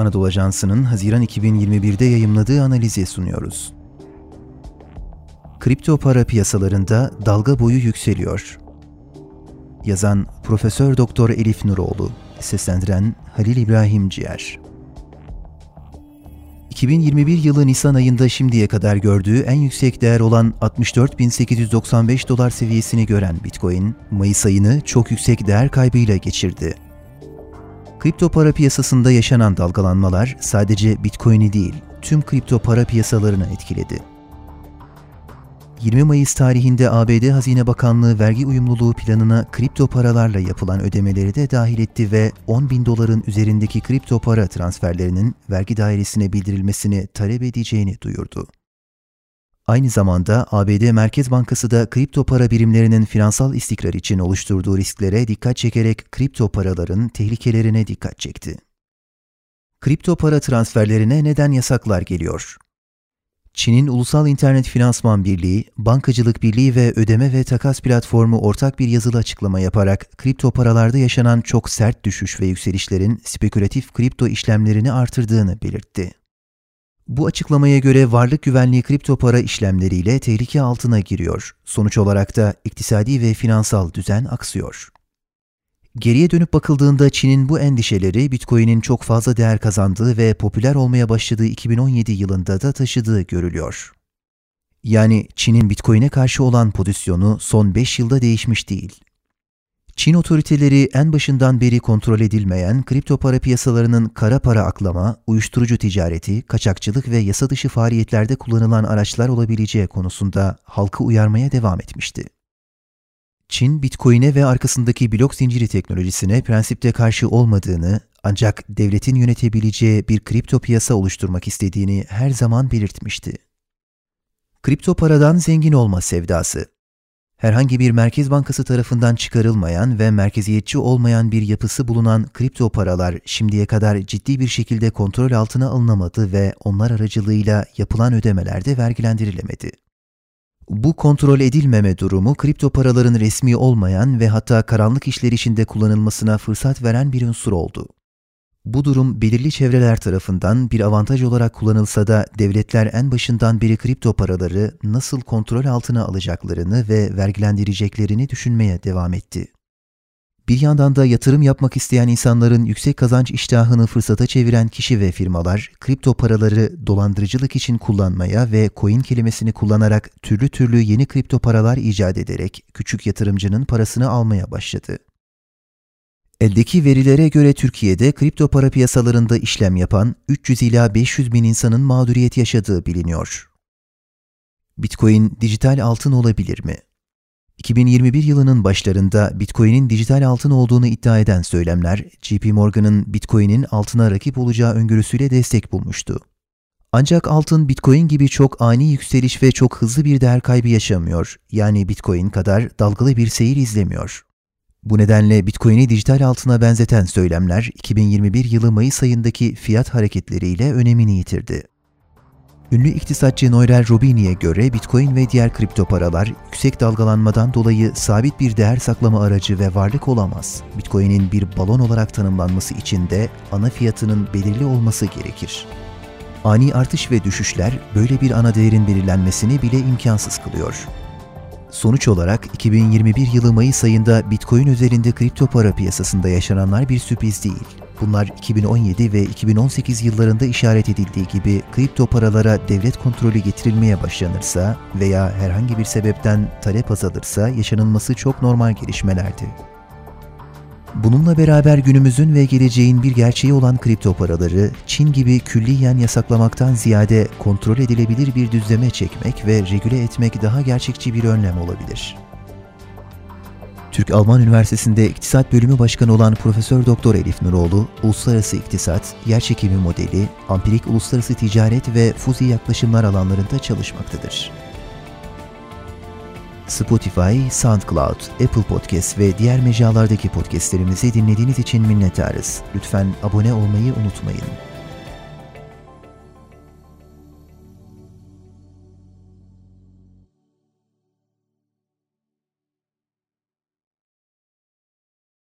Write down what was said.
Anadolu Ajansı'nın Haziran 2021'de yayımladığı analizi sunuyoruz. Kripto para piyasalarında dalga boyu yükseliyor. Yazan Profesör Doktor Elif Nuroğlu, seslendiren Halil İbrahim Ciğer. 2021 yılı Nisan ayında şimdiye kadar gördüğü en yüksek değer olan 64.895 dolar seviyesini gören Bitcoin, Mayıs ayını çok yüksek değer kaybıyla geçirdi. Kripto para piyasasında yaşanan dalgalanmalar sadece Bitcoin'i değil, tüm kripto para piyasalarını etkiledi. 20 Mayıs tarihinde ABD Hazine Bakanlığı vergi uyumluluğu planına kripto paralarla yapılan ödemeleri de dahil etti ve 10 bin doların üzerindeki kripto para transferlerinin vergi dairesine bildirilmesini talep edeceğini duyurdu. Aynı zamanda ABD Merkez Bankası da kripto para birimlerinin finansal istikrar için oluşturduğu risklere dikkat çekerek kripto paraların tehlikelerine dikkat çekti. Kripto para transferlerine neden yasaklar geliyor? Çin'in Ulusal İnternet Finansman Birliği, Bankacılık Birliği ve Ödeme ve Takas Platformu ortak bir yazılı açıklama yaparak kripto paralarda yaşanan çok sert düşüş ve yükselişlerin spekülatif kripto işlemlerini artırdığını belirtti. Bu açıklamaya göre varlık güvenliği kripto para işlemleriyle tehlike altına giriyor. Sonuç olarak da iktisadi ve finansal düzen aksıyor. Geriye dönüp bakıldığında Çin'in bu endişeleri Bitcoin'in çok fazla değer kazandığı ve popüler olmaya başladığı 2017 yılında da taşıdığı görülüyor. Yani Çin'in Bitcoin'e karşı olan pozisyonu son 5 yılda değişmiş değil. Çin otoriteleri en başından beri kontrol edilmeyen kripto para piyasalarının kara para aklama, uyuşturucu ticareti, kaçakçılık ve yasa dışı faaliyetlerde kullanılan araçlar olabileceği konusunda halkı uyarmaya devam etmişti. Çin, Bitcoin'e ve arkasındaki blok zinciri teknolojisine prensipte karşı olmadığını, ancak devletin yönetebileceği bir kripto piyasa oluşturmak istediğini her zaman belirtmişti. Kripto paradan zengin olma sevdası Herhangi bir merkez bankası tarafından çıkarılmayan ve merkeziyetçi olmayan bir yapısı bulunan kripto paralar şimdiye kadar ciddi bir şekilde kontrol altına alınamadı ve onlar aracılığıyla yapılan ödemelerde vergilendirilemedi. Bu kontrol edilmeme durumu kripto paraların resmi olmayan ve hatta karanlık işler içinde kullanılmasına fırsat veren bir unsur oldu. Bu durum belirli çevreler tarafından bir avantaj olarak kullanılsa da devletler en başından beri kripto paraları nasıl kontrol altına alacaklarını ve vergilendireceklerini düşünmeye devam etti. Bir yandan da yatırım yapmak isteyen insanların yüksek kazanç iştahını fırsata çeviren kişi ve firmalar kripto paraları dolandırıcılık için kullanmaya ve coin kelimesini kullanarak türlü türlü yeni kripto paralar icat ederek küçük yatırımcının parasını almaya başladı. Eldeki verilere göre Türkiye'de kripto para piyasalarında işlem yapan 300 ila 500 bin insanın mağduriyet yaşadığı biliniyor. Bitcoin dijital altın olabilir mi? 2021 yılının başlarında Bitcoin'in dijital altın olduğunu iddia eden söylemler, JP Morgan'ın Bitcoin'in altına rakip olacağı öngörüsüyle destek bulmuştu. Ancak altın Bitcoin gibi çok ani yükseliş ve çok hızlı bir değer kaybı yaşamıyor. Yani Bitcoin kadar dalgalı bir seyir izlemiyor. Bu nedenle Bitcoin'i dijital altına benzeten söylemler 2021 yılı Mayıs ayındaki fiyat hareketleriyle önemini yitirdi. Ünlü iktisatçı Noirel Robini'ye göre Bitcoin ve diğer kripto paralar yüksek dalgalanmadan dolayı sabit bir değer saklama aracı ve varlık olamaz. Bitcoin'in bir balon olarak tanımlanması için de ana fiyatının belirli olması gerekir. Ani artış ve düşüşler böyle bir ana değerin belirlenmesini bile imkansız kılıyor. Sonuç olarak 2021 yılı Mayıs ayında Bitcoin üzerinde kripto para piyasasında yaşananlar bir sürpriz değil. Bunlar 2017 ve 2018 yıllarında işaret edildiği gibi kripto paralara devlet kontrolü getirilmeye başlanırsa veya herhangi bir sebepten talep azalırsa yaşanılması çok normal gelişmelerdi. Bununla beraber günümüzün ve geleceğin bir gerçeği olan kripto paraları Çin gibi külliyen yasaklamaktan ziyade kontrol edilebilir bir düzleme çekmek ve regüle etmek daha gerçekçi bir önlem olabilir. Türk-Alman Üniversitesi'nde İktisat Bölümü Başkanı olan Profesör Doktor Elif Nuroğlu, uluslararası iktisat, yerçekimi modeli, ampirik uluslararası ticaret ve fuzi yaklaşımlar alanlarında çalışmaktadır. Spotify, SoundCloud, Apple Podcast ve diğer mecralardaki podcastlerimizi dinlediğiniz için minnettarız. Lütfen abone olmayı unutmayın.